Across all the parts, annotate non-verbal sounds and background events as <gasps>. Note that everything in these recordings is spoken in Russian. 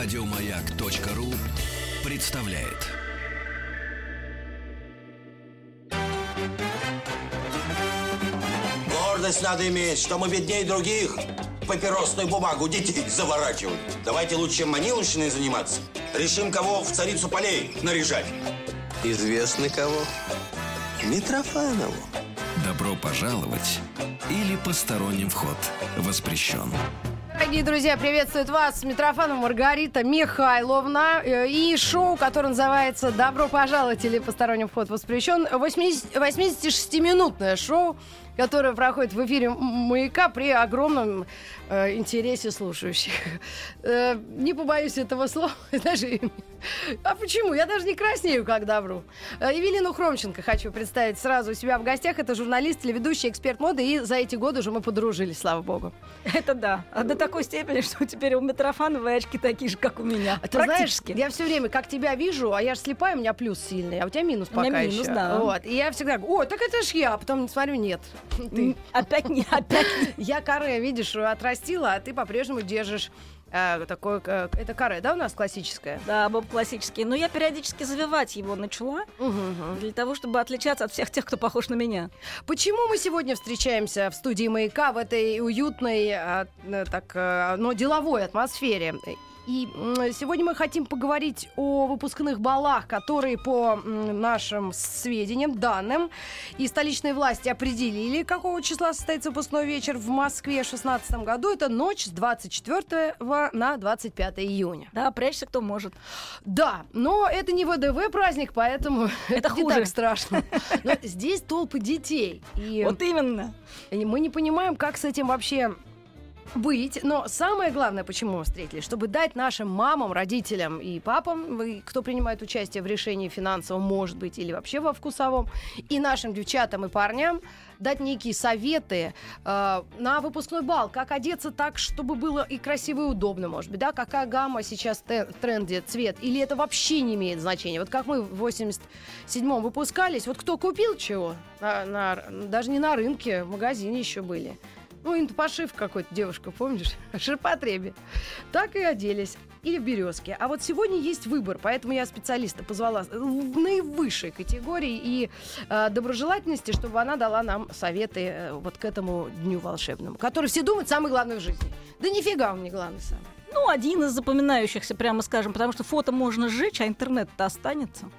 Радиомаяк.ру представляет. Гордость надо иметь, что мы беднее других. Папиросную бумагу детей <laughs> заворачивают. Давайте лучше маниловщиной заниматься. Решим, кого в царицу полей наряжать. Известно кого? Митрофанову. Добро пожаловать или посторонним вход воспрещен. Дорогие друзья, приветствует вас Митрофанова Маргарита Михайловна э, и шоу, которое называется «Добро пожаловать» или «Посторонний вход воспрещен». 80, 86-минутное шоу, которое проходит в эфире «Маяка» при огромном э, интересе слушающих. Э, не побоюсь этого слова. <laughs> Даже... А почему? Я даже не краснею, когда вру. Э, Евелину Хромченко хочу представить сразу у себя в гостях. Это журналист, телеведущий, эксперт моды. И за эти годы уже мы подружились, слава богу. Это да. А до такой степени, что теперь у Митрофановой очки такие же, как у меня. А ты знаешь, я все время, как тебя вижу, а я же слепая, у меня плюс сильный, а у тебя минус У пока меня минус, еще. да. Вот. И я всегда говорю, о, так это ж я, а потом смотрю, нет. Ты. Опять не, опять не. Я каре, видишь, отрастила, а ты по-прежнему держишь э, такое, э, это каре, да, у нас классическое? Да, Боб классический. Но я периодически завивать его начала для того, чтобы отличаться от всех тех, кто похож на меня. Почему мы сегодня встречаемся в студии «Маяка» в этой уютной, а, э, так, э, но деловой атмосфере? И сегодня мы хотим поговорить о выпускных балах, которые по нашим сведениям, данным, и столичные власти определили, какого числа состоится выпускной вечер в Москве в 2016 году. Это ночь с 24 на 25 июня. Да, прячься кто может. Да, но это не ВДВ праздник, поэтому <laughs> Это не хуже. так страшно. Но здесь толпы детей. И Вот именно. мы не понимаем, как с этим вообще быть. Но самое главное, почему мы встретились, чтобы дать нашим мамам, родителям и папам, и кто принимает участие в решении финансовом, может быть, или вообще во вкусовом, и нашим девчатам и парням дать некие советы э, на выпускной бал, как одеться так, чтобы было и красиво, и удобно, может быть, да, какая гамма сейчас в тренде, цвет, или это вообще не имеет значения. Вот как мы в 87-м выпускались, вот кто купил чего, на- на- даже не на рынке, в магазине еще были. Ну, пошив какой-то девушка, помнишь? <laughs> Ширпотребе. Так и оделись. Или в березке. А вот сегодня есть выбор, поэтому я специалиста позвала в наивысшей категории и э, доброжелательности, чтобы она дала нам советы э, вот к этому дню волшебному, который все думают самый главный в жизни. Да нифига он не главный самый. Ну, один из запоминающихся, прямо скажем, потому что фото можно сжечь, а интернет-то останется.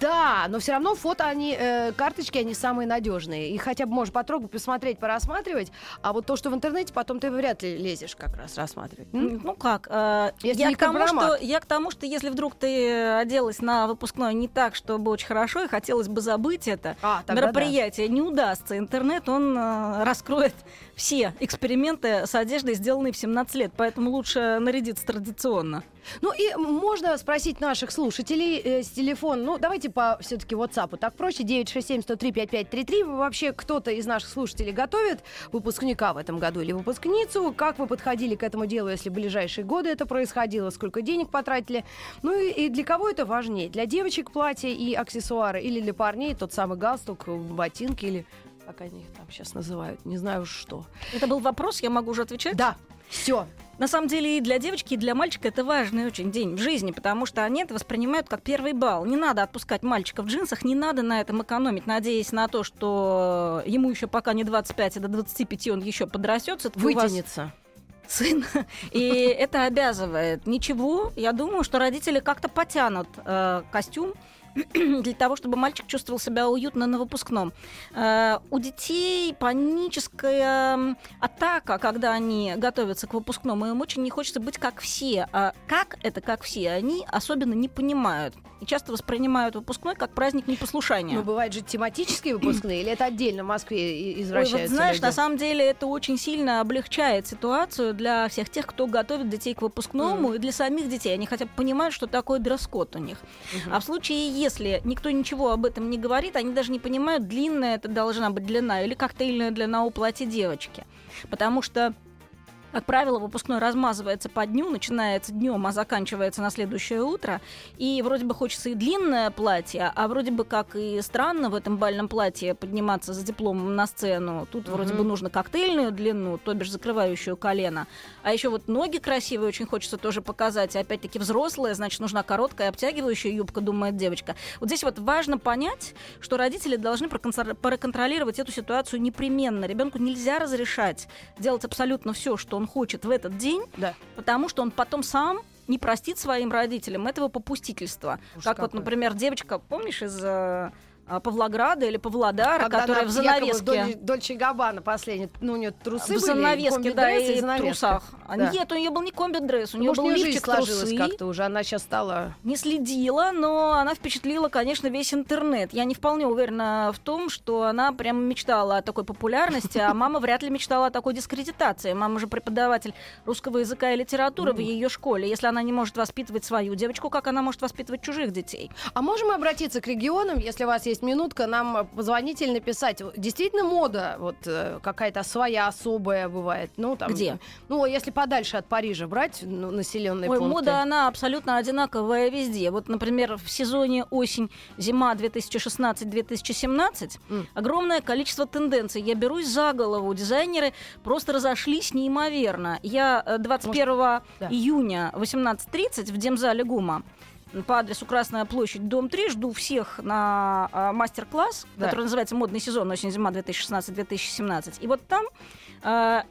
Да, но все равно фото, они, э, карточки, они самые надежные. И хотя бы можешь потрогать, посмотреть, порассматривать. А вот то, что в интернете, потом ты вряд ли лезешь как раз рассматривать. М? Ну как? э, Если я, не к тому, что, я к тому, что если вдруг ты оделась на выпускной не так, чтобы очень хорошо, и хотелось бы забыть это, А, тогда да. мероприятие не удастся. Интернет, он э, раскроет все эксперименты с одеждой, сделанные в 17 лет. Поэтому лучше нарядиться традиционно. Ну и можно спросить наших слушателей э, с телефона. Ну, давайте по все-таки WhatsApp. Так проще. 967-103-5533. Вы Вообще кто-то из наших слушателей готовит выпускника в этом году или выпускницу? Как вы подходили к этому делу, если в ближайшие годы это происходило? Сколько денег потратили? Ну и, и для кого это важнее? Для девочек платье и аксессуары? Или для парней тот самый галстук, ботинки или как они их там сейчас называют? Не знаю что. Это был вопрос, я могу уже отвечать? Да, все. На самом деле и для девочки, и для мальчика это важный очень день в жизни, потому что они это воспринимают как первый балл. Не надо отпускать мальчика в джинсах, не надо на этом экономить, надеясь на то, что ему еще пока не 25, а до 25 он еще подрастет. Вас Вытянется. сын. И это обязывает. Ничего, я думаю, что родители как-то потянут э, костюм <clears throat> для того, чтобы мальчик чувствовал себя уютно на выпускном. Э, у детей паническая атака, когда они готовятся к выпускному, им очень не хочется быть как все. А как это как все, они особенно не понимают. И часто воспринимают выпускной как праздник непослушания. Ну, бывают же тематические выпускные, или это отдельно в Москве и- Ой, извращаются вот знаешь, люди? на самом деле это очень сильно облегчает ситуацию для всех тех, кто готовит детей к выпускному, и для самих детей. Они хотя бы понимают, что такое дресс-код у них. А в случае, если никто ничего об этом не говорит, они даже не понимают, длинная это должна быть длина или коктейльная длина у платья девочки. Потому что как правило, выпускной размазывается по дню, начинается днем, а заканчивается на следующее утро. И вроде бы хочется и длинное платье, а вроде бы как и странно в этом бальном платье подниматься с дипломом на сцену. Тут вроде бы нужно коктейльную длину, то бишь закрывающую колено. А еще вот ноги красивые очень хочется тоже показать. И опять-таки взрослая, значит, нужна короткая обтягивающая юбка, думает девочка. Вот здесь вот важно понять, что родители должны проконтр- проконтролировать эту ситуацию непременно. Ребенку нельзя разрешать делать абсолютно все, что он хочет в этот день, Да. потому что он потом сам не простит своим родителям этого попустительства. Уж как вот, какое. например, девочка, помнишь, из э, Павлограда или Павлодара, Когда которая в занавеске... Доль- Дольче Габбана последний, ну, у нее трусы в были, занавеске, да, комби-дресс и в трусах. А Да. Нет, у нее был не комби-дресс, у нее Может, был лифчик, сложилась трусы. как-то уже, она сейчас стала... Не следила, но она впечатлила, конечно, весь интернет. Я не вполне уверена в том, что она прям мечтала о такой популярности, а мама вряд ли мечтала о такой дискредитации. Мама же преподаватель русского языка и литературы в ее школе. Если она не может воспитывать свою девочку, как она может воспитывать чужих детей? А можем мы обратиться к регионам, если у вас есть минутка, нам э, позвонить или написать? Действительно мода вот э, какая-то своя, особая бывает? Ну, там, Где? Ну, если подальше от Парижа брать ну, населенные Ой, пункты. мода, она абсолютно одинаковая везде. Вот, например, в сезоне осень-зима 2016-2017 М. огромное количество тенденций. Я берусь за голову. Дизайнеры просто разошлись неимоверно. Я э, 21 да. июня 18.30 в Демзале ГУМа по адресу Красная площадь, дом 3. Жду всех на а, мастер-класс, Да. который называется «Модный сезон осень-зима 2016-2017». И вот там а,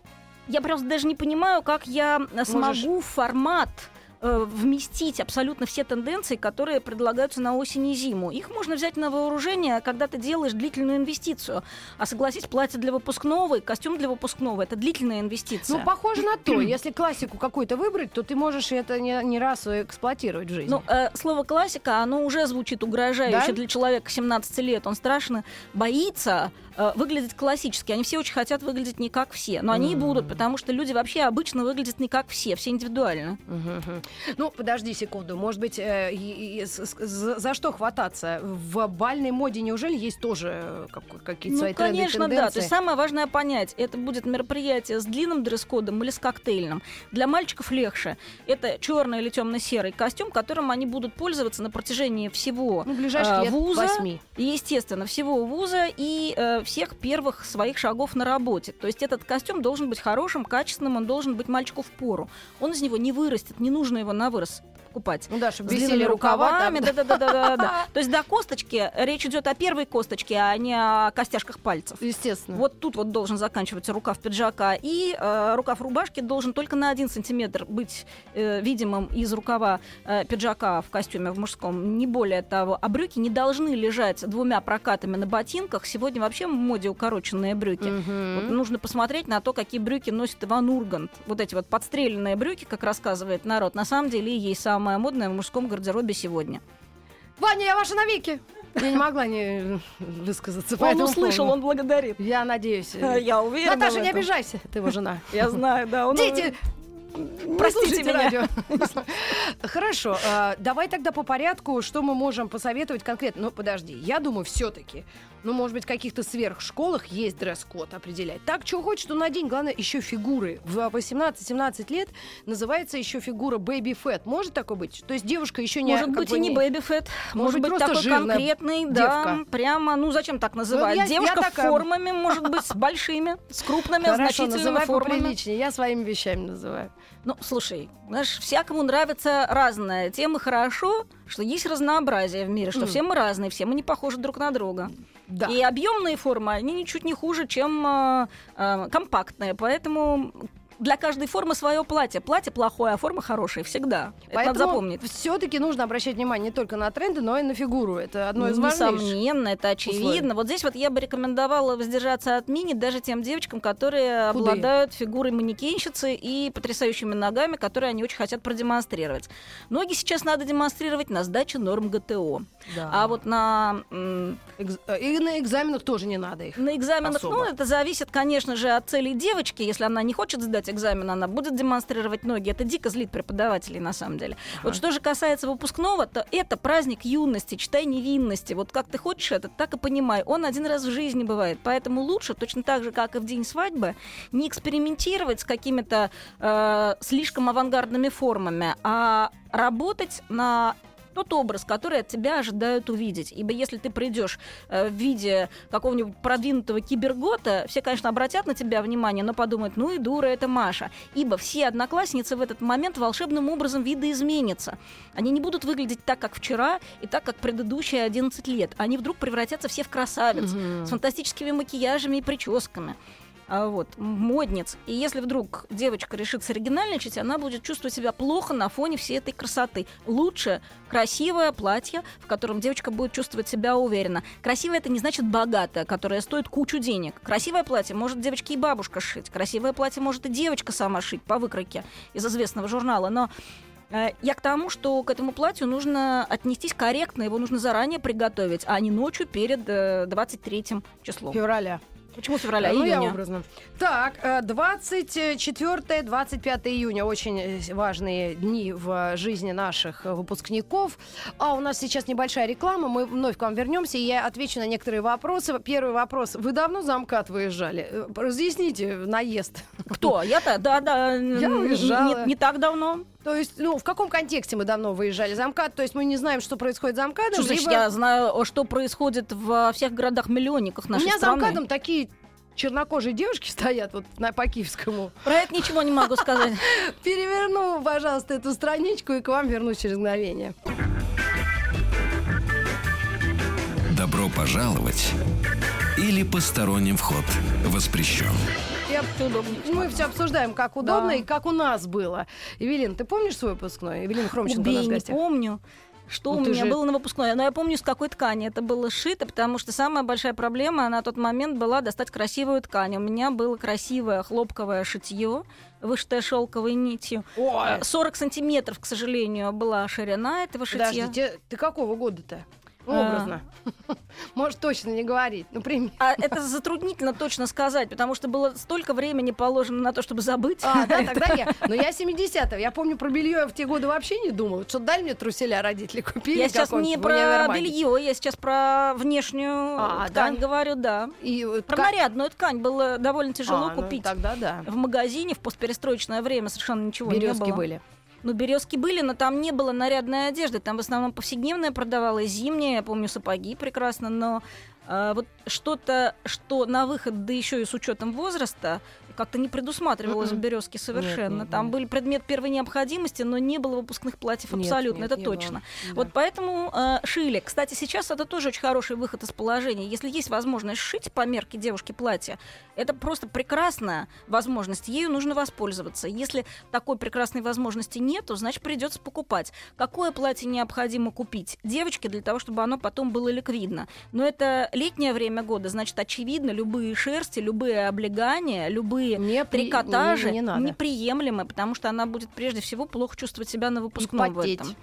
я просто даже не понимаю, как я смогу в формат э, вместить абсолютно все тенденции, которые предлагаются на осень и зиму. Их можно взять на вооружение, когда ты делаешь длительную инвестицию. А согласись, платье для выпускного и костюм для выпускного это длительная инвестиция. Ну, похоже на то. <clears throat> Если классику какую-то выбрать, то ты можешь это не, не раз эксплуатировать в жизни. Ну, э, слово классика, оно уже звучит угрожающе Да? для человека 17 лет. Он страшно боится э, выглядеть классически. Они все очень хотят выглядеть не как все. Но они и будут, потому что люди вообще обычно выглядят не как все, все индивидуально. Мгм. Ну, подожди секунду. Может быть, э, и- и за, за что хвататься? В бальной моде неужели есть тоже э, как- какие-то Ну, свои тренды конечно, да. То есть самое важное понять, это будет мероприятие с длинным дресс-кодом или с коктейльным. Для мальчиков легче. Это черный или темно-серый костюм, которым они будут пользоваться на протяжении всего Ну, ближайших э, вуза, восьми. и, естественно, всего вуза и э, всех первых своих шагов на работе. То есть этот костюм должен быть хорошим, качественным, он должен быть мальчику в пору. Он из него не вырастет, не нужно его на вырос покупать Ну да, чтобы висели рукава. рукавами, там. да, да, да, да, да, да. То есть до косточки речь идет о первой косточке, а не о костяшках пальцев. Естественно. Вот тут вот должен заканчиваться рукав пиджака, и э, рукав рубашки должен только на один сантиметр быть э, видимым из рукава э, пиджака в костюме в мужском, не более того. А брюки не должны лежать двумя прокатами на ботинках. Сегодня вообще в моде укороченные брюки. Вот нужно посмотреть на то, какие брюки носит Иван Ургант. Вот эти вот подстреленные брюки, как рассказывает народ, на самом деле и есть самое модное в мужском гардеробе сегодня. Ваня, я ваша навеки! Я не могла не высказаться по Он этому услышал, поводу. он благодарит. Я надеюсь. <laughs> Я уверена Наташа, в не обижайся, ты его жена. <laughs> Я знаю, да. Он Дети, не Простите меня. радио. <laughs> Хорошо, а, давай тогда по порядку, что мы можем посоветовать конкретно. Ну, подожди, я думаю, все-таки, ну, может быть, в каких-то сверхшколах есть дресс-код определять. Так, что хочешь, что надень. Главное, еще фигуры. В 18-17 лет называется еще фигура baby fat. Может такое быть? То есть девушка еще не... Может быть бы и не бэби фэт, может быть, быть такой конкретный, да, девка. прямо, ну зачем так называть? я- я Девушка такая. формами, может быть, с большими, с крупными, Хорошо, значительными формами. поприличнее. Я своими вещами называю. Ну, слушай, знаешь, всякому нравится разное. Тем и хорошо, что есть разнообразие в мире, что Мгм. все мы разные, все мы не похожи друг на друга. Да. И объемные формы, они ничуть не хуже, чем э, э, компактные. Поэтому для каждой формы свое платье. Платье плохое, а форма хорошая всегда. Это надо запомнить. все-таки нужно обращать внимание не только на тренды, но и на фигуру. Это одно из важнейших. Несомненно, это очевидно. условий. Вот здесь вот я бы рекомендовала воздержаться от мини даже тем девочкам, которые Худые. обладают фигурой манекенщицы и потрясающими ногами, которые они очень хотят продемонстрировать. Ноги сейчас надо демонстрировать на сдаче норм ГТО. Да. А вот на, Экз- э, И на экзаменах тоже не надо их. на экзаменах, Особо. ну, это зависит, конечно же, от целей девочки. Если она не хочет сдать сдавать экзамен, она будет демонстрировать ноги. Это дико злит преподавателей, на самом деле. Вот что же касается выпускного, то это праздник юности, читай невинности. Вот как ты хочешь это, так и понимай. Он один раз в жизни бывает. Поэтому лучше, точно так же, как и в день свадьбы, не экспериментировать с какими-то э, слишком авангардными формами, а работать на тот образ, который от тебя ожидают увидеть. Ибо если ты придешь э, в виде какого-нибудь продвинутого кибергота, все, конечно, обратят на тебя внимание, но подумают, ну и дура это Маша. Ибо все одноклассницы в этот момент волшебным образом видоизменятся. Они не будут выглядеть так, как вчера, и так, как предыдущие 11 лет. Они вдруг превратятся все в красавиц, с фантастическими макияжами и прическами вот, модниц. И если вдруг девочка решит соригинальничать, она будет чувствовать себя плохо на фоне всей этой красоты. Лучше красивое платье, в котором девочка будет чувствовать себя уверенно. Красивое это не значит богатое, которое стоит кучу денег. Красивое платье может девочке и бабушка шить. Красивое платье может и девочка сама шить по выкройке из известного журнала. Но э, я к тому, что к этому платью нужно отнестись корректно, его нужно заранее приготовить, а не ночью перед 23 э, числом. Февраля. Почему февраля? Ну, я Июня? образно. Так, 24-25 июня очень э, важные дни в жизни наших выпускников. А у нас сейчас небольшая реклама, мы вновь к вам вернемся, и я отвечу на некоторые вопросы. Первый вопрос. Вы давно за МКАД выезжали? Э, Разъясните наезд. Кто? Я-то? Да, да. Я уезжала. Не, не так давно. То есть, ну, в каком контексте мы давно выезжали за МКАД? То есть мы не знаем, что происходит за МКАДом? Что значит, либо- я знаю, что происходит во всех городах-миллионниках У нашей меня за страны. МКАДом такие чернокожие девушки <laughs> стоят вот на, по Киевскому. Про это ничего не могу сказать. <laughs> Переверну, пожалуйста, эту страничку и к вам вернусь через мгновение. Добро пожаловать или посторонним вход воспрещен. Я- Мы все обсуждаем, как удобно Да. и как у нас было. Евелин, ты помнишь свой выпускной? Евелина Хромченко у Убей, нас в не помню. Что Ну, у меня же- было на выпускной? Но я помню, с какой ткани это было сшито, потому что самая большая проблема на тот момент была достать красивую ткань. У меня было красивое хлопковое шитье, вышитое шелковой нитью. Ой, 40 сантиметров, к сожалению, была ширина этого шитья. подожди, ты какого года-то? Ну, А. образно. Можешь точно не говорить. Ну, пример. А это затруднительно точно сказать, потому что было столько времени положено на то, чтобы забыть. А, да, тогда я. Но я 70-го. Я помню, про белье я в те годы вообще не думала. Что дали мне труселя родители купили. Я сейчас не про белье, я сейчас про внешнюю А, ткань да? говорю, да. И, э, Про нарядную ткань было довольно тяжело А, ну, купить. Тогда да. В магазине в постперестроечное время совершенно ничего не Березки было. были. Ну, березки были, но там не было нарядной одежды. Там в основном повседневная продавалась, зимняя. Я помню сапоги прекрасно, но а, вот что-то, что на выход, да еще и с учетом возраста, как-то не предусматривалось в Мгм. березке совершенно. нет, Там нет. были предмет первой необходимости, но не было выпускных платьев Нет, абсолютно, нет, это точно. было. Вот Да. поэтому э, шили. Кстати, сейчас это тоже очень хороший выход из положения. Если есть возможность сшить по мерке девушки платье, это просто прекрасная возможность. Ею нужно воспользоваться. Если такой прекрасной возможности нету, значит придется покупать. Какое платье необходимо купить девочке для того, чтобы оно потом было ликвидно? Но это летнее время года, значит, очевидно, любые шерсти, любые облегания, любые Не при- трикотажи не- не надо. неприемлемы, потому что она будет прежде всего плохо чувствовать себя на выпускном в этом.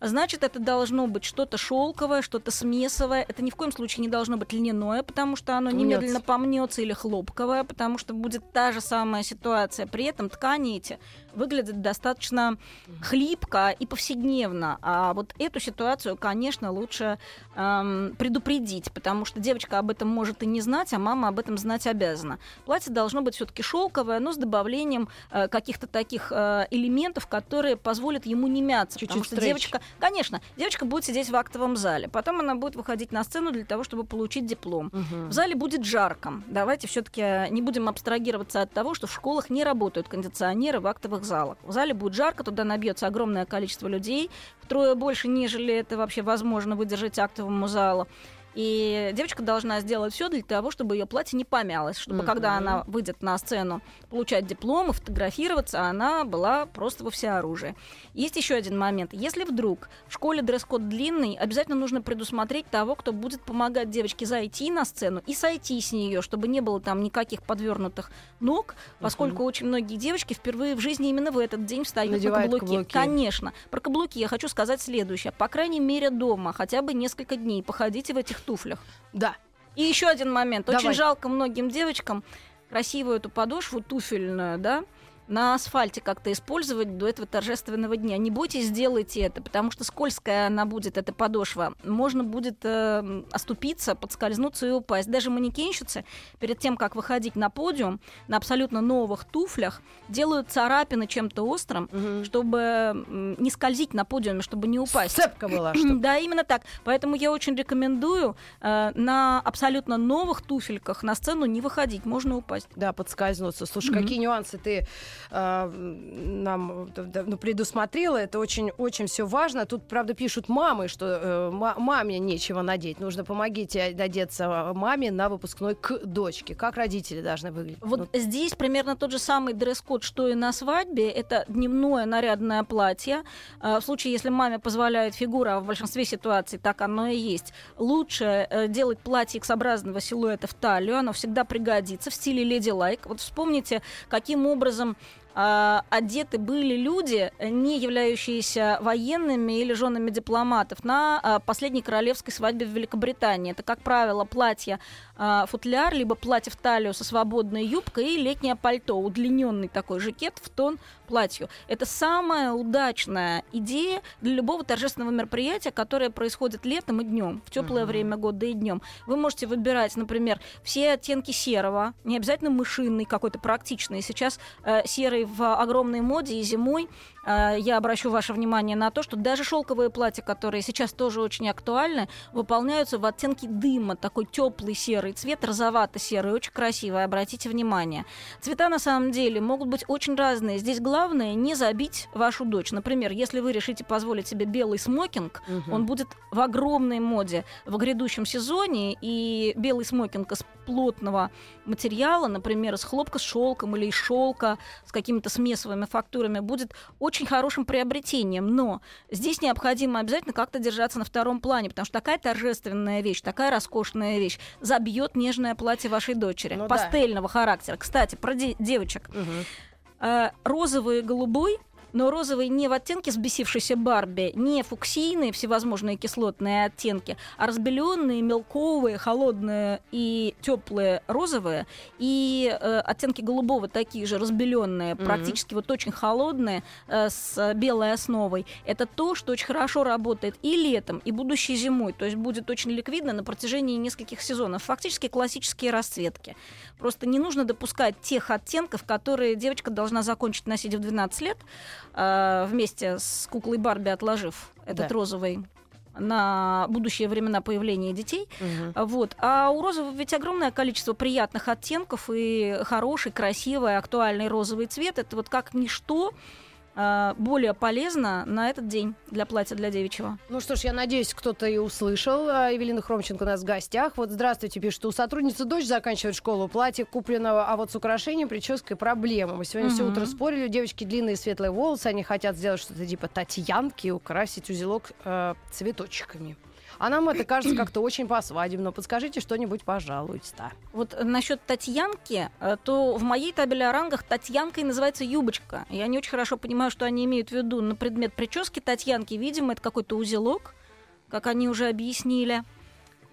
Значит, это должно быть что-то шелковое, что-то смесовое. Это ни в коем случае не должно быть льняное, потому что оно Мнётся. немедленно помнется, или хлопковое, потому что будет та же самая ситуация. При этом ткани эти выглядят достаточно хлипко и повседневно. А вот эту ситуацию, конечно, лучше эм, предупредить, потому что девочка об этом может и не знать, а мама об этом знать обязана. Платье должно быть все-таки шелковое, но с добавлением э, каких-то таких э, элементов, которые позволят ему не мяться. Чуть-чуть потому что стрейч. девочка, конечно, девочка будет сидеть в актовом зале, потом она будет выходить на сцену для того, чтобы получить диплом. В зале будет жарко. Давайте все-таки не будем абстрагироваться от того, что в школах не работают кондиционеры в актовых залах. В зале будет жарко, туда набьется огромное количество людей, втрое больше, нежели это вообще возможно выдержать актовому залу. И девочка должна сделать все для того, чтобы ее платье не помялось, чтобы Мгм. когда она выйдет на сцену получать диплом и фотографироваться, она была просто во всеоружии. Есть еще один момент. Если вдруг в школе дресс-код длинный, обязательно нужно предусмотреть того, кто будет помогать девочке зайти на сцену и сойти с нее, чтобы не было там никаких подвернутых ног, поскольку очень многие девочки впервые в жизни именно в этот день встают Надевают на каблуки. каблуки. Конечно. Про каблуки я хочу сказать следующее. По крайней мере, дома хотя бы несколько дней походите в этих туфлях. Да. И еще один момент. Очень Давай. жалко многим девочкам красивую эту подошву туфельную, да, на асфальте как-то использовать до этого торжественного дня. Не бойтесь, сделайте это, потому что скользкая она будет, эта подошва. Можно будет э, оступиться, подскользнуться и упасть. Даже манекенщицы перед тем, как выходить на подиум, на абсолютно новых туфлях, делают царапины чем-то острым, Мгм. чтобы не скользить на подиуме, чтобы не упасть. Сцепка была, Да, именно так. Поэтому я очень рекомендую э, на абсолютно новых туфельках на сцену не выходить, можно упасть. Да, подскользнуться. Слушай, Мгм. какие нюансы ты нам э, да, ну, предусмотрела. Это очень, очень все важно. Тут, правда, пишут мамы, что э, ма- маме нечего надеть. Нужно помогите одеться маме на выпускной к дочке. Как родители должны выглядеть? Вот Ну, здесь примерно тот же самый дресс-код, что и на свадьбе. Это дневное нарядное платье. Э, В случае, если маме позволяет фигура, а в большинстве ситуаций так оно и есть, лучше э, делать платье X-образного силуэта в талию. Оно всегда пригодится в стиле леди лайк. Вот вспомните, каким образом а, одеты были люди, не являющиеся военными или женами дипломатов, на а, последней королевской свадьбе в Великобритании. Это, как правило, платье а, футляр, либо платье в талию со свободной юбкой и летнее пальто, удлиненный такой жакет в тон платью. Это самая удачная идея для любого торжественного мероприятия, которое происходит летом и днем, в теплое Мгм. время года и днем. Вы можете выбирать, например, все оттенки серого, не обязательно мышиный, какой-то практичный. Сейчас э, серый в огромной моде и зимой. Э, я обращу ваше внимание на то, что даже шелковые платья, которые сейчас тоже очень актуальны, выполняются в оттенке дыма, такой теплый серый цвет, розовато-серый, очень красивый, обратите внимание. Цвета на самом деле могут быть очень разные. Здесь главное не забить вашу дочь. Например, если вы решите позволить себе белый смокинг, мгм. он будет в огромной моде в грядущем сезоне, и белый смокинг из плотного материала, например, из хлопка с шелком или из шелка с какими-то смесовыми фактурами, будет очень хорошим приобретением. Но здесь необходимо обязательно как-то держаться на втором плане, потому что такая торжественная вещь, такая роскошная вещь забьет нежное платье вашей дочери. Ну да. пастельного характера. Кстати, про де- девочек. Э, розовый и голубой, но розовый не в оттенке сбесившейся Барби, не фуксийные всевозможные кислотные оттенки, а разбеленные, мелковые, холодные и теплые розовые, и э, оттенки голубого такие же разбеленные, Мгм. практически вот очень холодные, э, с белой основой. Это то, что очень хорошо работает и летом, и будущей зимой, то есть будет очень ликвидно на протяжении нескольких сезонов. Фактически классические расцветки. Просто не нужно допускать тех оттенков, которые девочка должна закончить носить в 12 лет, э, вместе с куклой Барби отложив этот Да. розовый на будущие времена появления детей. А Вот. А у розового ведь огромное количество приятных оттенков и хороший, красивый, актуальный розовый цвет. Это вот как ничто более полезно на этот день для платья для девичьего. Ну что ж, я надеюсь, кто-то и услышал. А, Евелина Хромченко у нас в гостях. Вот здравствуйте, пишет, что у сотрудницы дочь заканчивает школу, платье куплено, а вот с украшением, прической проблема. Мы сегодня все Мгм. утро спорили, у девочки длинные светлые волосы, они хотят сделать что-то типа Татьянки и украсить узелок э, цветочками. А нам это кажется как-то очень по-свадебному. Подскажите что-нибудь, пожалуйста. Вот насчет Татьянки, э, то в моей табели о рангах Татьянкой называется юбочка. Я не очень хорошо понимаю, что они имеют в виду на предмет прически Татьянки. Видимо, это какой-то узелок, как они уже объяснили.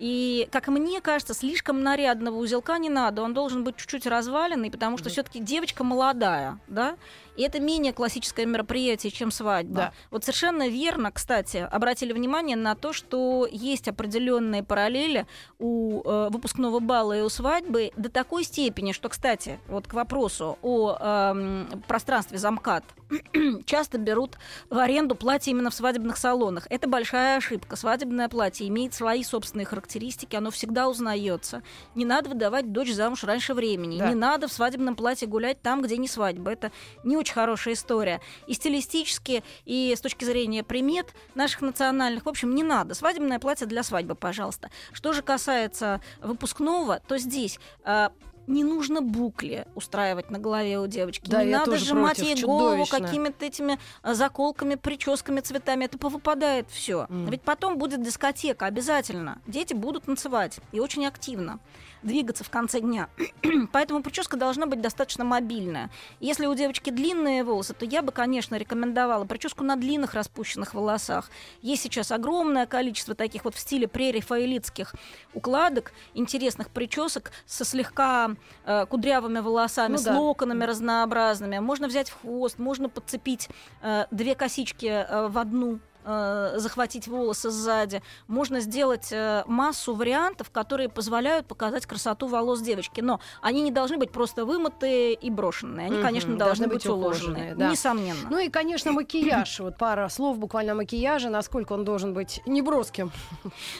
И, как мне кажется, слишком нарядного узелка не надо. Он должен быть чуть-чуть разваленный, потому что все-таки девочка молодая, да? И это менее классическое мероприятие, чем свадьба. Да. Вот совершенно верно, кстати, обратили внимание на то, что есть определенные параллели у э, выпускного бала и у свадьбы до такой степени, что, кстати, вот к вопросу о эм, пространстве замкат <clears throat> часто берут в аренду платья именно в свадебных салонах. Это большая ошибка. Свадебное платье имеет свои собственные характеристики, оно всегда узнается. Не надо выдавать дочь замуж раньше времени. Да. Не надо в свадебном платье гулять там, где не свадьба. Это не очень хорошая история. И стилистически, и с точки зрения примет наших национальных, в общем, не надо. Свадебное платье для свадьбы, пожалуйста. Что же касается выпускного, то здесь а, не нужно букли устраивать на голове у девочки. Да, не надо сжимать против, ей голову чудовищно. какими-то этими а, заколками, прическами, цветами. Это повыпадает все. Мгм. Ведь потом будет дискотека обязательно. Дети будут танцевать и очень активно. Двигаться в конце дня. <clears throat> Поэтому прическа должна быть достаточно мобильная. Если у девочки длинные волосы, то я бы, конечно, рекомендовала прическу на длинных распущенных волосах. Есть сейчас огромное количество таких вот в стиле прерафаэлитских укладок, интересных причесок со слегка э, кудрявыми волосами, Ну с да. локонами разнообразными. Можно взять в хвост, можно подцепить э, две косички э, в одну э, захватить волосы сзади. Можно сделать э, массу вариантов, которые позволяют показать красоту волос девочки. Но они не должны быть просто вымытые и брошенные. Они, конечно, должны должны, быть быть уложенные. да. Несомненно. Ну и, конечно, макияж. Вот пара слов буквально о макияже. Насколько он должен быть неброским.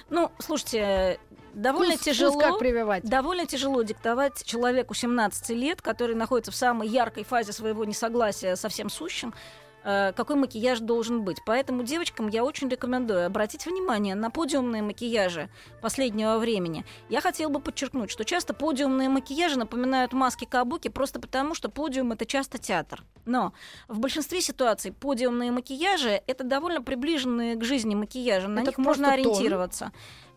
Ну, слушайте, довольно Вкус- вкус тяжело. как прививать. Довольно тяжело диктовать человеку 17 лет, который находится в самой яркой фазе своего несогласия со всем сущим, какой макияж должен быть. Поэтому девочкам я очень рекомендую обратить внимание на подиумные макияжи последнего времени. Я хотела бы подчеркнуть, что часто подиумные макияжи напоминают маски кабуки просто потому, что подиум это часто театр. Но в большинстве ситуаций подиумные макияжи это довольно приближенные к жизни макияжи. На Это них можно просто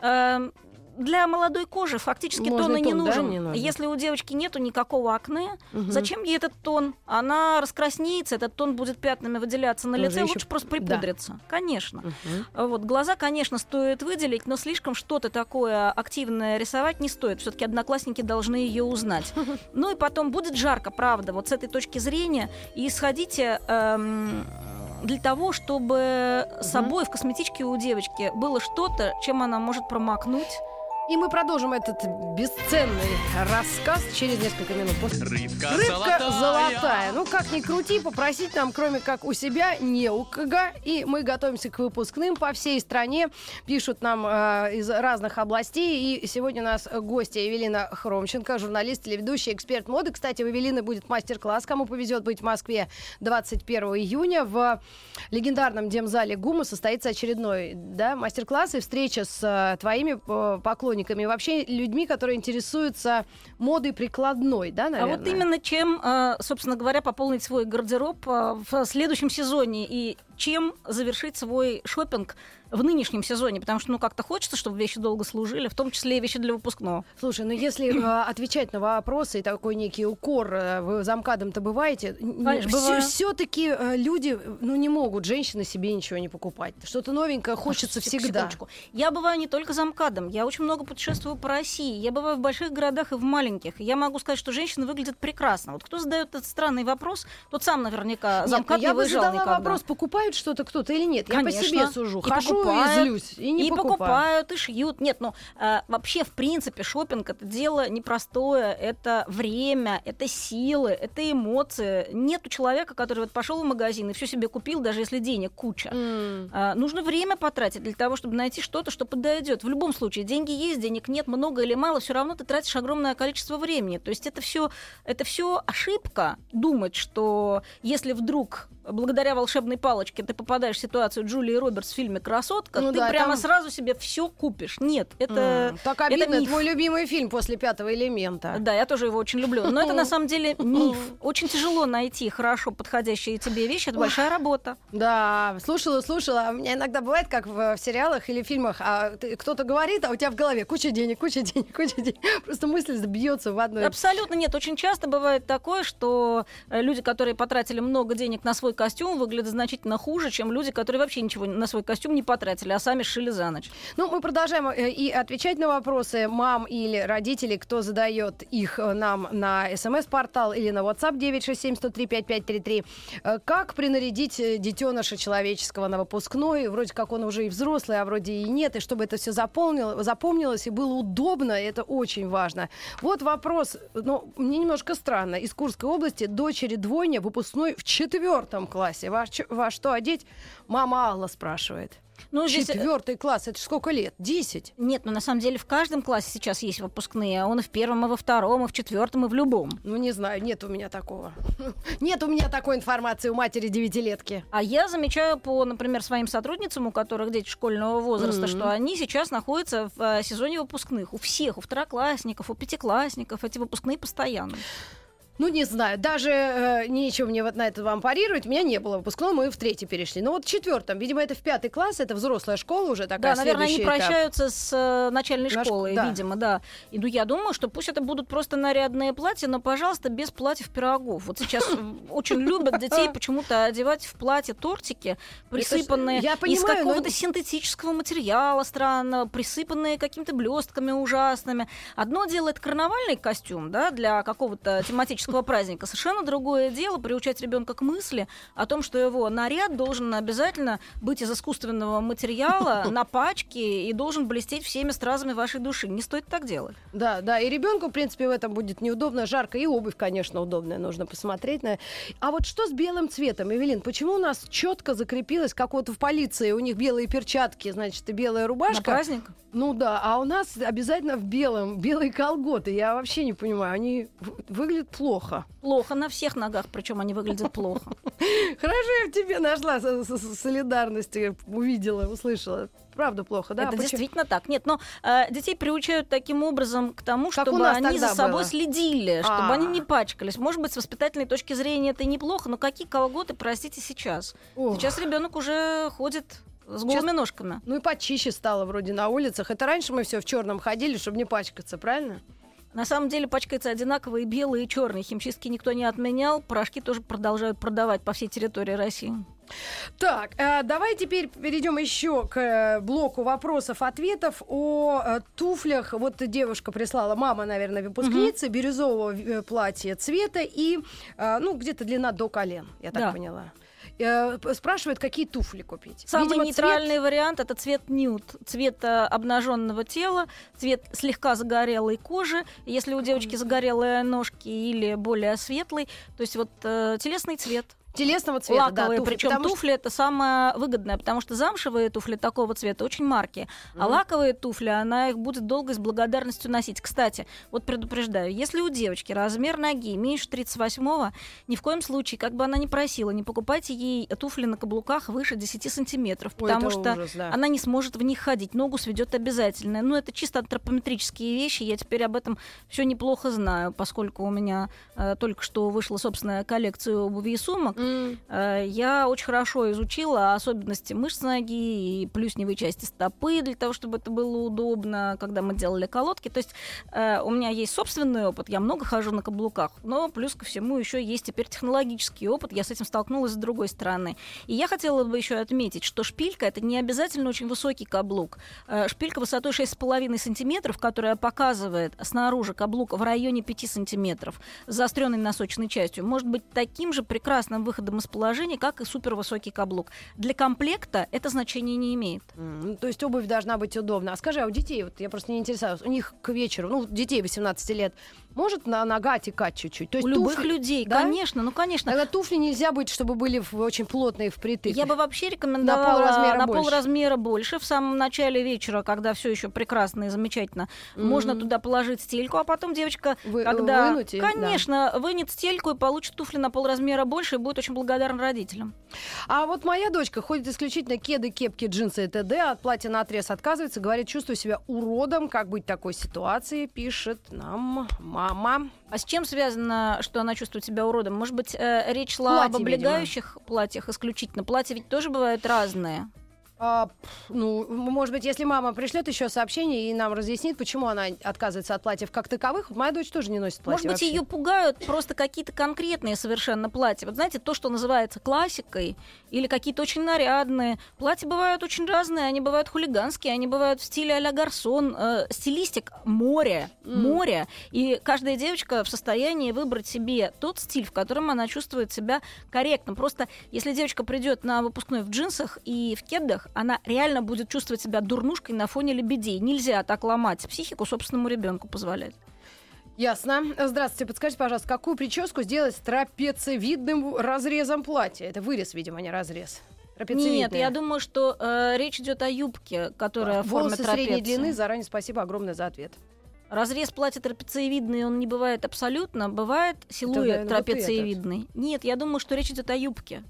тон? Для молодой кожи фактически Можно тона и не тон, да, нужен. не нужен? Если у девочки нету никакого акне, Мгм. зачем ей этот тон? Она раскраснеется, этот тон будет пятнами выделяться на Тоже лице, ещё- лучше просто да. припудриться. Конечно. Мгм. А Вот, глаза, конечно, стоит выделить, но слишком что-то такое активное рисовать не стоит. Все-таки одноклассники должны ее узнать. <laughs> Ну и потом будет жарко, правда, вот с этой точки зрения. И исходите эм, для того, чтобы с собой в косметичке у девочки было что-то, чем она может промокнуть. И мы продолжим этот бесценный рассказ через несколько минут. После... Рыбка, Рыбка золотая. Ну, как ни крути, попросить нам, кроме как у себя, не у кого. И мы готовимся к выпускным по всей стране. Пишут нам э, из разных областей. И сегодня у нас гостья Евелина Хромченко, журналист, телеведущая, эксперт моды. Кстати, у Евелины будет мастер-класс. Кому повезет быть в Москве 21 июня в легендарном демзале ГУМа состоится очередной да, мастер-класс и встреча с э, твоими э, поклонниками. И вообще людьми, которые интересуются модой прикладной, да, наверное? А вот именно чем, э, собственно говоря, пополнить свой гардероб э, в следующем сезоне и чем завершить свой шопинг в нынешнем сезоне, потому что ну как-то хочется, чтобы вещи долго служили, в том числе и вещи для выпускного. Слушай, ну если э, <clears throat> отвечать на вопросы и такой некий укор, э, вы замкадом-то бываете, все-таки люди, ну не могут, женщины себе ничего не покупать. Что-то новенькое хочется всегда. секундочку. Я бываю не только за МКАДом, я очень много путешествую по России, я бываю в больших городах и в маленьких. Я могу сказать, что женщины выглядят прекрасно. Вот кто задает этот странный вопрос, тот сам наверняка Нет, за ну МКАД я не бы выезжал задала никогда. вопрос, покупают что-то кто-то или нет. Я по Конечно. себе сужу. И Хожу покупают, и злюсь. И не и покупаю. покупают, и шьют. Нет, ну э, вообще, в принципе, шопинг это дело непростое, это время, это силы, это эмоции. Нет человека, который вот пошел в магазин и все себе купил, даже если денег куча. М. А, нужно время потратить для того, чтобы найти что-то, что подойдет. В любом случае, деньги есть, денег нет, много или мало, все равно ты тратишь огромное количество времени. То есть это все это все ошибка думать, что если вдруг благодаря волшебной палочке ты попадаешь в ситуацию Джулии Робертс в фильме Красотка, Ну ты да, прямо там- сразу себе все купишь. Нет, это М, Так это обидно, миф. твой любимый фильм после пятого элемента. Да, я тоже его очень люблю. Но это на <laughs> самом деле миф. Очень тяжело найти хорошо подходящие тебе вещи. Это большая работа. Да, слушала, слушала. У меня иногда бывает, как в, в сериалах или фильмах, а кто-то говорит, а у тебя в голове куча денег, куча денег, <laughs> куча денег. Просто мысль бьется в одной. Абсолютно нет. Очень часто бывает такое, что э, люди, которые потратили много денег на свой костюм, выглядят значительно хуже, чем люди, которые вообще ничего на свой костюм не потратили, а сами шили за ночь. Ну, мы продолжаем э, и отвечать на вопросы мам или родителей, кто задает их э, нам на смс-портал или на WhatsApp 967-103-5533. Э, Как принарядить детеныша человеческого на выпускной? Вроде как он уже и взрослый, а вроде и нет. И чтобы это все запомнил, запомнилось и было удобно, это очень важно. Вот вопрос, ну, мне немножко странно. Из Курской области дочери двойня выпускной в четвертом классе. Во, во что одеть? Мама Алла спрашивает. Ну, здесь, э, Четвертый класс, это сколько лет? Десять? Нет, ну на самом деле в каждом классе сейчас есть выпускные. а Он и в первом, и во втором, и в четвертом, и в любом. Ну, не знаю, нет у меня такого. <laughs> Нет у меня такой информации у матери девятилетки. А я замечаю по, например, своим сотрудницам, у которых дети школьного возраста, Мгм. что они сейчас находятся в э, сезоне выпускных. У всех, у второклассников, у пятиклассников эти выпускные постоянно. Ну, не знаю, даже э, нечего мне вот на это вам парировать. У меня не было выпускного, мы в третий перешли. Но вот в четвертом, видимо, это в пятый класс, это взрослая школа уже такая Да, наверное, они этап. прощаются с э, начальной Наш- школой, да. видимо, да. И ну я думаю, что пусть это будут просто нарядные платья, но, пожалуйста, без платьев пирогов. Вот сейчас <laughs> очень любят детей почему-то одевать в платье тортики, присыпанные я из но- какого-то синтетического материала странного, присыпанные какими-то блестками ужасными. Одно дело это карнавальный костюм, да, для какого-то тематического праздника. Совершенно другое дело приучать ребенка к мысли о том, что его наряд должен обязательно быть из искусственного материала <laughs> на пачке и должен блестеть всеми стразами вашей души. Не стоит так делать. Да, да, и ребенку, в принципе, в этом будет неудобно, жарко, и обувь, конечно, удобная, нужно посмотреть на. А вот что с белым цветом, Эвелин? Почему у нас четко закрепилось, как вот в полиции, у них белые перчатки, значит, и белая На рубашка? праздник. Ну да, а у нас обязательно в белом, белые колготы. Я вообще не понимаю, они выглядят плохо. Плохо на всех ногах, причем они выглядят плохо. <laughs> Хорошо, я в тебе нашла со- со- со- солидарность, э, увидела, услышала. Правда плохо, да? Это Почему? действительно так. Нет, но э, детей приучают таким образом к тому, Как чтобы они за собой было. следили, чтобы А. они не пачкались. Может быть, с воспитательной точки зрения это и неплохо, но какие колготы, простите, сейчас? Ох. Сейчас ребенок уже ходит с голыми ножками. Ну и почище стало вроде на улицах. Это раньше мы все в черном ходили, чтобы не пачкаться, правильно? На самом деле пачкается одинаково и белый, и черный. Химчистки никто не отменял. Порошки тоже продолжают продавать по всей территории России. Так, э, давай теперь перейдем еще к э, блоку вопросов-ответов о э, туфлях. Вот девушка прислала, мама, наверное, выпускница, бирюзового э, платья цвета и, ну, где-то длина до колен, я так Да. поняла. Э, спрашивает, какие туфли купить. Самый Видимо, нейтральный вариант это цвет нюд, цвет э, обнаженного тела, цвет слегка загорелой кожи. Если у девочки загорелые ножки или более светлый, то есть вот э, телесный цвет. Телесного цвета, да, лаковые, туфли, причем потому что- туфли это самое выгодное, потому что замшевые туфли такого цвета очень марки, а Мгм. лаковые туфли она их будет долго с благодарностью носить. Кстати, вот предупреждаю, если у девочки размер ноги меньше 38-го, ни в коем случае, как бы она ни просила, не покупайте ей туфли на каблуках выше 10 сантиметров, Ой, потому это что ужас, да. она не сможет в них ходить, ногу сведет обязательно. Ну, это чисто антропометрические вещи, я теперь об этом все неплохо знаю, поскольку у меня э, только что вышла собственная коллекция обуви и сумок. Э, Я очень хорошо изучила особенности мышц ноги и плюсневой части стопы для того, чтобы это было удобно, когда мы делали колодки. То есть э, у меня есть собственный опыт, я много хожу на каблуках, но плюс ко всему еще есть теперь технологический опыт, я с этим столкнулась с другой стороны. И я хотела бы еще отметить, что шпилька это не обязательно очень высокий каблук. Э, Шпилька высотой 6,5 сантиметров, которая показывает снаружи каблук в районе 5 сантиметров, заостренной носочной частью, может быть таким же прекрасным выходом из положения, как и супервысокий каблук. Для комплекта это значение не имеет. ну, То есть обувь должна быть удобна. А скажи, а у детей, вот я просто не интересуюсь, у них к вечеру, ну, детей 18 лет, может на нога текать чуть-чуть? То есть У любых туфли- людей, да? конечно, ну конечно. Тогда туфли нельзя быть, чтобы были в- очень плотные впритык. Я бы вообще рекомендовала полразмера на больше. полразмера больше. В самом начале вечера, когда все еще прекрасно и замечательно, Мгм. можно туда положить стельку, а потом девочка, Вы- когда, вынуть и- да. конечно, вынет стельку и получит туфли на полразмера больше и будет очень благодарна родителям. А вот моя дочка ходит исключительно кеды, кепки, джинсы и т.д. От платья на отрез отказывается. Говорит, чувствую себя уродом. Как быть такой ситуации? Пишет нам мама. А с чем связано, что она чувствует себя уродом? Может быть, э, речь шла об Платье, видимо. облегающих платьях исключительно? Платья ведь тоже бывают разные. А, ну, может быть, если мама пришлет еще сообщение и нам разъяснит, почему она отказывается от платьев как таковых. Моя дочь тоже не носит платье. Может быть, вообще. ее пугают просто какие-то конкретные совершенно платья. Вот знаете, то, что называется классикой, или какие-то очень нарядные. Платья бывают очень разные, они бывают хулиганские, они бывают в стиле а-ля гарсон. Э, стилистик море, М. море. И каждая девочка в состоянии выбрать себе тот стиль, в котором она чувствует себя корректно. Просто если девочка придет на выпускной в джинсах и в кедах, она реально будет чувствовать себя дурнушкой на фоне лебедей. Нельзя так ломать психику собственному ребенку позволять. Ясно. Здравствуйте, подскажите, пожалуйста, какую прическу сделать с трапециевидным разрезом платья? Это вырез, видимо, а не разрез. Нет, я думаю, что э, речь идет о юбке, которая в форме трапеции. средней длины. Заранее спасибо огромное за ответ. Разрез платья трапециевидный, он не бывает абсолютно. Бывает силуэт наверное, трапециевидный. Нет, я думаю, что речь идет о юбке.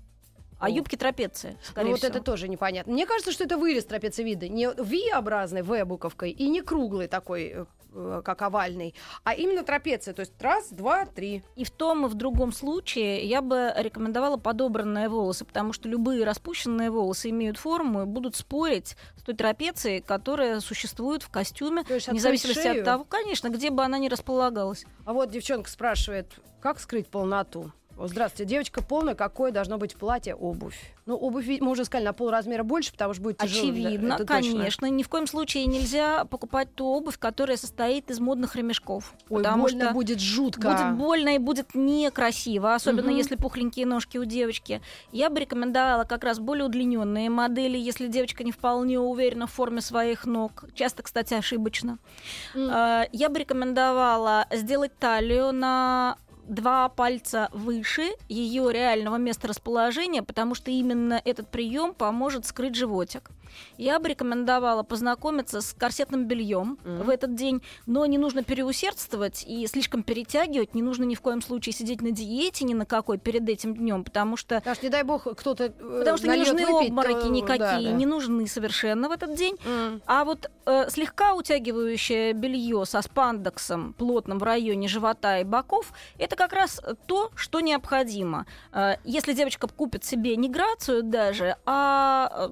О. юбке трапеции, скорее Ну, вот всего. это тоже непонятно. Мне кажется, что это вырез трапециевидный. Не V-образный, V-буковкой, и не круглый такой, э, э, как овальный, а именно трапеция. То есть раз, два, три. И в том и в другом случае я бы рекомендовала подобранные волосы, потому что любые распущенные волосы имеют форму и будут спорить с той трапецией, которая существует в костюме, То есть вне зависимости шею? от того, конечно, где бы она ни располагалась. А вот девчонка спрашивает, как скрыть полноту? Здравствуйте, девочка полная, какое должно быть платье, обувь? Ну, обувь, мы уже сказали, на полразмера больше, потому что будет тяжело. да, Очевидно, точно. конечно. Ни в коем случае нельзя покупать ту обувь, которая состоит из модных ремешков. Ой, потому больно что будет жутко. Будет больно и будет некрасиво, особенно Мгм. если пухленькие ножки у девочки. Я бы рекомендовала как раз более удлиненные модели, если девочка не вполне уверена в форме своих ног. Часто, кстати, ошибочно. А, Я бы рекомендовала сделать талию на два пальца выше ее реального места расположения, потому что именно этот прием поможет скрыть животик. Я бы рекомендовала познакомиться с корсетным бельем Мгм. в этот день, но не нужно переусердствовать и слишком перетягивать, не нужно ни в коем случае сидеть на диете ни на какой перед этим днем, потому что Потому что, не дай бог, кто-то э, Потому что не нужны выпить, обмороки то- никакие, да, да. не нужны совершенно в этот день. М. А вот э, слегка утягивающее белье со спандексом плотным в районе живота и боков, это как раз то, что необходимо. Э, если девочка купит себе не грацию даже, а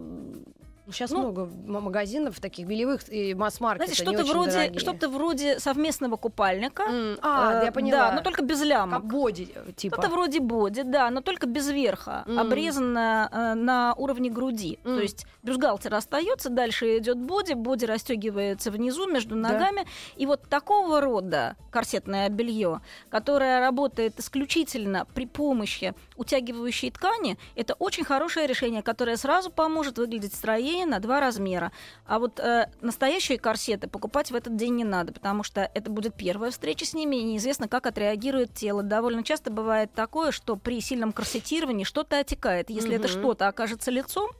Сейчас Ну, много магазинов таких белевых и масс-маркета. знаете, что-то вроде, что-то вроде совместного купальника. М, А, Э, я поняла. Да, но только без лямок. Как боди, э, типа. Что-то вроде боди, да, но только без верха, Мгм. обрезано э, на уровне груди. Мгм. То есть бюстгальтер остается, дальше идет боди, боди расстегивается внизу между Да. ногами. И вот такого рода корсетное белье, которое работает исключительно при помощи утягивающей ткани, это очень хорошее решение, которое сразу поможет выглядеть стройнее на два размера. А вот э, настоящие корсеты покупать в этот день не надо, потому что это будет первая встреча с ними, и неизвестно, как отреагирует тело. Довольно часто бывает такое, что при сильном корсетировании что-то отекает. Если это Мгм. что-то окажется лицом,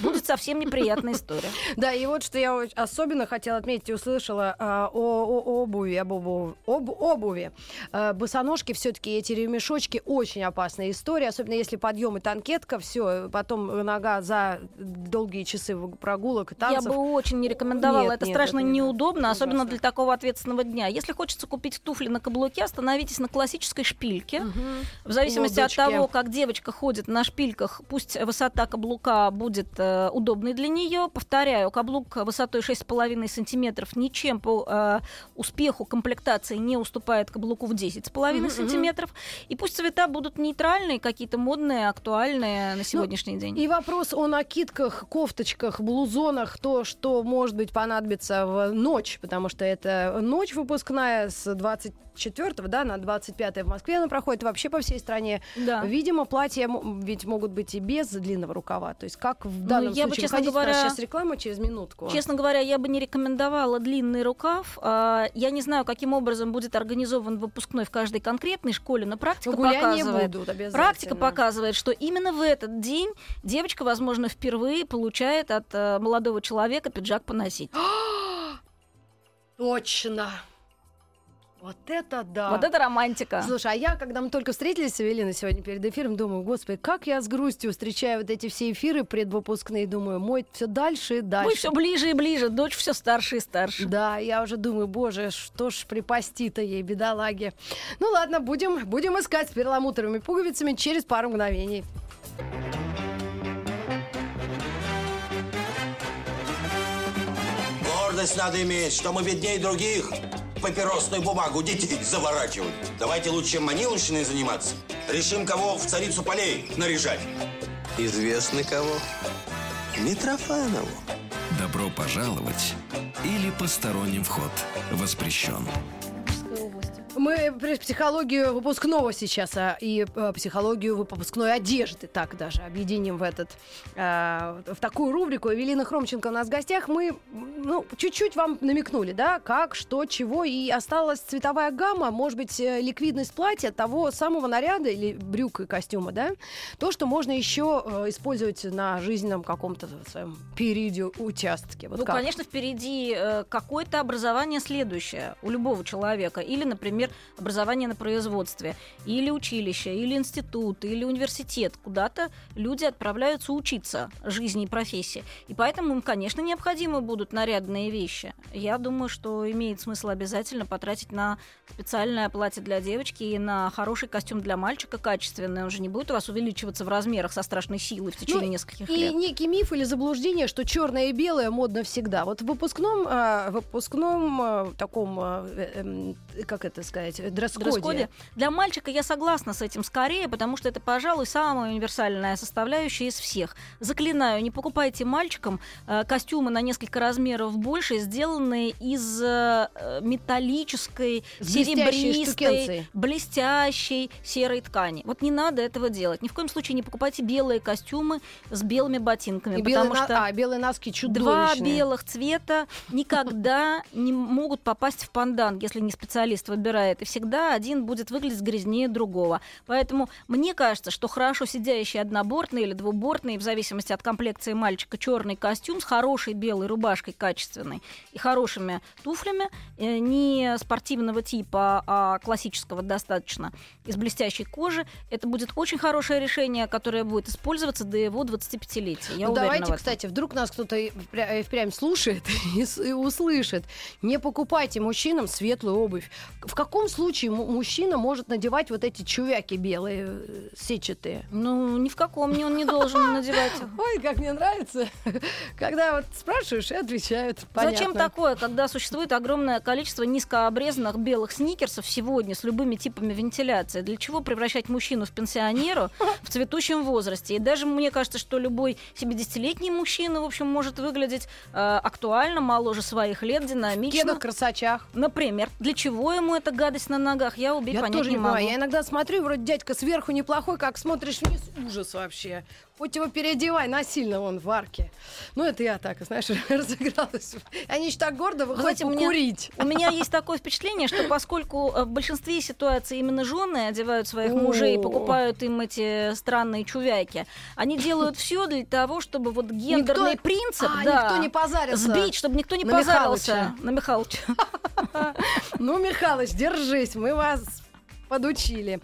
будет совсем неприятная история. <laughs> Да, и вот что я особенно хотела отметить и услышала а, о, о обуви, об обуви, об обуви. А, босоножки все-таки эти ремешочки очень опасная история, особенно если подъем и танкетка, все, потом нога за долгие часы прогулок и танцев. Я бы очень не рекомендовала. Нет, это нет, страшно это неудобно, особенно для такого ответственного дня. Если хочется купить туфли на каблуке, остановитесь на классической шпильке. В зависимости Лодочки. от того, как девочка ходит на шпильках, пусть высота каблука будет э, удобной для нее. Повторяю, каблук высотой 6,5 сантиметров ничем по э, успеху комплектации не уступает каблуку в 10,5 Мгм, сантиметров. И пусть цвета будут нейтральные, какие-то модные, актуальные на сегодняшний день. И вопрос о накидках, кофточках, блузонах, то, что, может быть, понадобится в ночь, потому что это ночь выпускная с 24 да, на 25 в Москве она проходит вообще по всей стране. Да. Видимо, платья ведь могут быть и без длинного рукава. То есть как в данном Ну, я бы, честно говоря, сейчас реклама через минутку. Честно говоря, я бы не рекомендовала длинный рукав. А, Я не знаю, каким образом будет организован выпускной в каждой конкретной школе, но практика Но гуляния показывает. будут. Практика показывает, что именно в этот день девочка, возможно, впервые получает от э, молодого человека пиджак поносить. <gasps> Точно. Вот это да. Вот это романтика. Слушай, а я, когда мы только встретились с Эвелиной сегодня перед эфиром, думаю, господи, как я с грустью встречаю вот эти все эфиры предвыпускные, думаю, мой все дальше и дальше. Ой, все ближе и ближе, дочь все старше и старше. Да, я уже думаю, боже, что ж припасти-то ей, бедолаге. Ну ладно, будем, будем искать с перламутровыми пуговицами через пару мгновений. Гордость надо иметь, что мы беднее других. Папиросную бумагу детей заворачивать. Давайте лучше маниловщиной заниматься. Решим, кого в царицу полей наряжать. Известно кого? Митрофанову. Добро пожаловать или посторонним вход воспрещен. Мы при- психологию выпускного сейчас а, и э, психологию выпускной одежды так даже объединим в этот э, в такую рубрику. Эвелина Хромченко у нас в гостях. Мы ну чуть-чуть вам намекнули, да, как, что, чего, и осталась цветовая гамма, может быть э, ликвидность платья того самого наряда или брюк и костюма, да, то, что можно еще использовать на жизненном каком-то своем периоде участке. Вот ну, как? конечно, впереди какое-то образование следующее у любого человека. Или, например, образование на производстве, или училище, или институт, или университет. Куда-то люди отправляются учиться жизни и профессии. И поэтому им, конечно, необходимы будут нарядные вещи. Я думаю, что имеет смысл обязательно потратить на специальное платье для девочки и на хороший костюм для мальчика качественный. Он же не будет у вас увеличиваться в размерах со страшной силой в течение Ну, нескольких И лет. некий миф или заблуждение, что черное и белое модно всегда. Вот в выпускном, а, выпускном а, таком, а, э, эм, как это сказать, дресс-коде. дресс-коде. Для мальчика я согласна с этим скорее, потому что это, пожалуй, самая универсальная составляющая из всех. Заклинаю, не покупайте мальчикам э, костюмы на несколько размеров больше, сделанные из э, э, металлической, серебристой, блестящей серой ткани. Вот не надо этого делать. Ни в коем случае не покупайте белые костюмы с белыми ботинками, И белые, потому на- что а, белые носки Два чудовищные. белых цвета никогда не могут попасть в пандан, если не специалист выбирает. И всегда один будет выглядеть грязнее другого. Поэтому мне кажется, что хорошо сидящий однобортный или двубортный, в зависимости от комплекции мальчика, черный костюм с хорошей белой рубашкой качественной и хорошими туфлями, э, не спортивного типа, а классического достаточно, из блестящей кожи, это будет очень хорошее решение, которое будет использоваться до его 25-летия. Я Ну, в давайте, этом. кстати, вдруг нас кто-то и впря- и впрямь слушает <laughs> и услышит. Не покупайте мужчинам светлую обувь. В каком случае му- мужчина может надевать вот эти чувяки белые, э, сетчатые? Ну, ни в каком не он не должен надевать их. <laughs> Ой, как мне нравится, когда вот спрашиваешь и отвечают. Зачем Понятно. такое, когда существует огромное количество низкообрезанных белых сникерсов сегодня с любыми типами вентиляции? Для чего превращать мужчину в пенсионеру в цветущем возрасте? И даже мне кажется, что любой 70-летний мужчина, в общем, может выглядеть э, актуально, моложе своих лет, В динамично. кедах, красачах. Например, для чего ему эта гадость на ногах? Я убить Я понять тоже не могу. Я иногда смотрю, вроде дядька сверху неплохой, как смотришь вниз, ужас вообще. Хоть его переодевай насильно вон в арке. Ну, это я так, знаешь, <laughs> разыгралась. Они еще так гордо выходят знаете, у меня- покурить. У меня <laughs> есть такое впечатление, что поскольку э, в большинстве ситуаций именно жены одевают своих мужей и покупают им эти странные чувяки, они делают все для того, чтобы вот гендерный Никто- принцип, А, да, никто не позарился. сбить, чтобы никто не на позарился Михалыча. на Михалыча. <laughs> Ну, Михалыч, держись, мы вас подучили.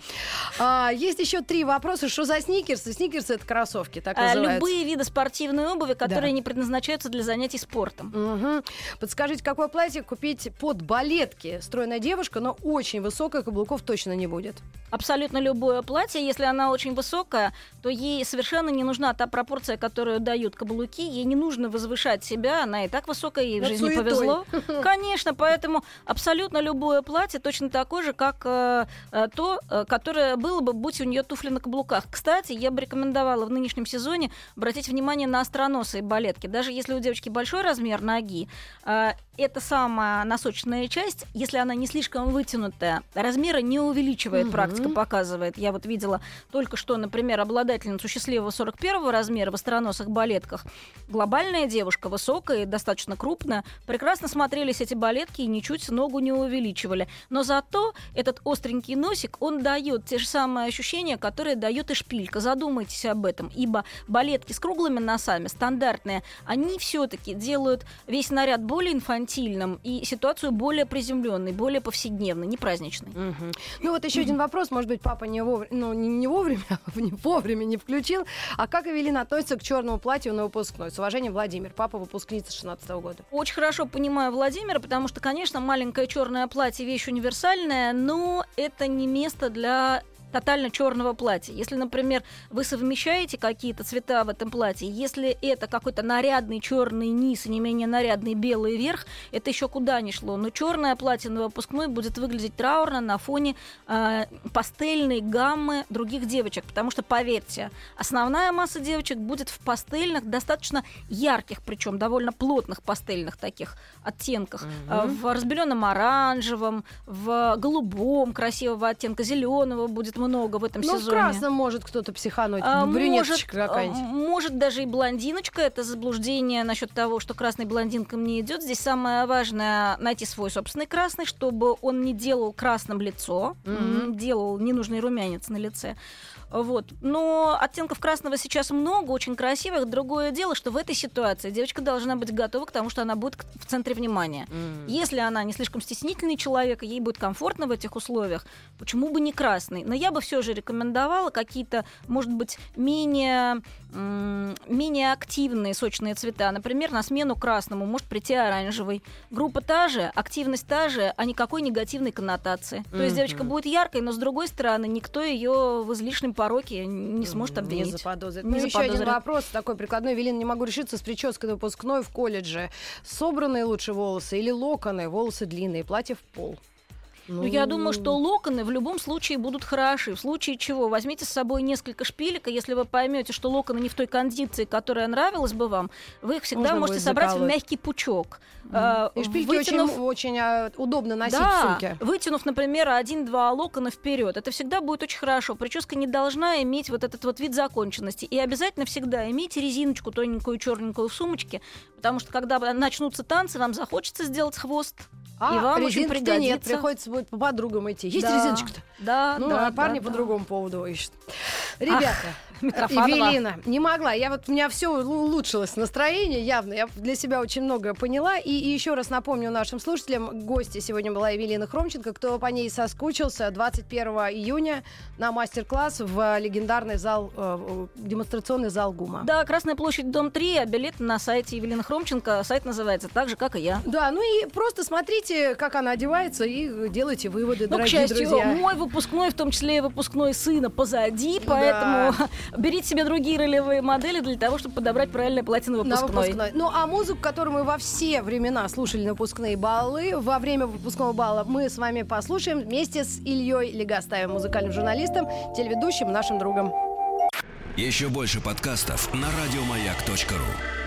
А, есть еще три вопроса. Что за сникерсы? Сникерсы это кроссовки, так А, называются. Любые виды спортивной обуви, которые Да. не предназначаются для занятий спортом. Мгм. Подскажите, какое платье купить под балетки? Стройная девушка, но очень высокая, каблуков точно не будет. Абсолютно любое платье, если она очень высокая, то ей совершенно не нужна та пропорция, которую дают каблуки. Ей не нужно возвышать себя, она и так высокая, ей в жизни суетой. повезло. <laughs> Конечно, поэтому абсолютно любое платье точно такое же, как э, э, то, э, которое было бы, будь у нее туфли на каблуках. Кстати, я бы рекомендовала в нынешнем сезоне обратить внимание на остроносые балетки. Даже если у девочки большой размер ноги, э, эта самая носочная часть, если она не слишком вытянутая, размера не увеличивает, Мгм. практика показывает. Я вот видела только что, например, обладательницу счастливого 41 размера в остроносых балетках. Глобальная девушка, высокая и достаточно крупная. Прекрасно смотрелись эти балетки и ничуть ногу не увеличивали. Но зато этот остренький носик, он дает те же самые ощущения, которые дает и шпилька. Задумайтесь об этом. Ибо балетки с круглыми носами, стандартные, они все-таки делают весь наряд более инфантильным и ситуацию более приземленной, более повседневной, не праздничной. Мгм. Ну вот еще один вопрос, может быть, папа не вовремя, ну не, не вовремя, <laughs> не вовремя не включил. А как Эвелина относится к черному платью на выпускной? С уважением, Владимир, папа выпускница 16 года. Очень хорошо понимаю Владимира, потому что, конечно, маленькое черное платье вещь универсальная, но это не место для тотально черного платья. Если, например, вы совмещаете какие-то цвета в этом платье, если это какой-то нарядный черный низ и не менее нарядный белый верх, это еще куда ни шло. Но черное платье на выпускной будет выглядеть траурно на фоне э, пастельной гаммы других девочек. Потому что, поверьте, основная масса девочек будет в пастельных, достаточно ярких, причем довольно плотных пастельных таких оттенках. Э, В разбеленном оранжевом, в голубом красивого оттенка, зеленого будет много в этом Ну, в сезоне. красном может кто-то психануть, А, брюнеточка может, какая-нибудь. а, может даже и блондиночка. Это заблуждение насчет того, что красный блондинкам не идет. Здесь самое важное найти свой собственный красный, чтобы он не делал красным лицо, м, делал ненужный румянец на лице. Вот. Но оттенков красного сейчас много, очень красивых. Другое дело, что в этой ситуации девочка должна быть готова к тому, что она будет в центре внимания. Mm. Если она не слишком стеснительный человек, ей будет комфортно в этих условиях, почему бы не красный? Но я бы все же рекомендовала какие-то, может быть, менее, менее активные сочные цвета. Например, на смену красному может прийти оранжевый. Группа та же, активность та же, а никакой негативной коннотации. То есть девочка будет яркой, но с другой стороны, никто ее в излишнем пороке не сможет обвинить. Не заподозрит. Не ну, еще один вопрос такой прикладной. Велин, не могу решиться с прической выпускной в колледже. Собранные лучше волосы или локоны? Волосы длинные, платье в пол. Ну, я думаю, что локоны в любом случае будут хороши. В случае чего возьмите с собой несколько шпилек, и если вы поймете, что локоны не в той кондиции, которая нравилась бы вам, вы их всегда Можно можете собрать закалывать. в мягкий пучок. Mm. И шпильки вытянув... очень, очень а, удобно носить да, в сумке. Вытянув, например, один-два локона вперед, это всегда будет очень хорошо. Прическа не должна иметь вот этот вот вид законченности. И обязательно всегда имейте резиночку тоненькую, черненькую в сумочке, потому что когда начнутся танцы, вам захочется сделать хвост. А, и вам очень пригодится. нет, приходится будет по подругам идти. Есть да. резиночка-то? Да, ну, да, а парни да, по да. другому поводу ищут. Ребята, Евелина, не могла. Я вот у меня все улучшилось настроение явно. Я для себя очень много поняла. И, и еще раз напомню нашим слушателям, гости сегодня была Евелина Хромченко. Кто по ней соскучился, 21 июня на мастер-класс в легендарный зал, э, демонстрационный зал ГУМа. Да, Красная площадь, дом 3, а билет на сайте Евелины Хромченко. Сайт называется так же, как и я. Да, ну и просто смотрите, как она одевается, и делайте выводы, ну, дорогие к счастью, друзья. мой выпускной, в том числе и выпускной сына, позади, поэтому да. Берите себе другие ролевые модели для того, чтобы подобрать правильное платье на выпускной. на выпускной. Ну, а музыку, которую мы во все времена слушали на выпускные баллы, во время выпускного балла мы с вами послушаем вместе с Ильей Легостаевым, музыкальным журналистом, телеведущим, нашим другом. Еще больше подкастов на радиомаяк.ру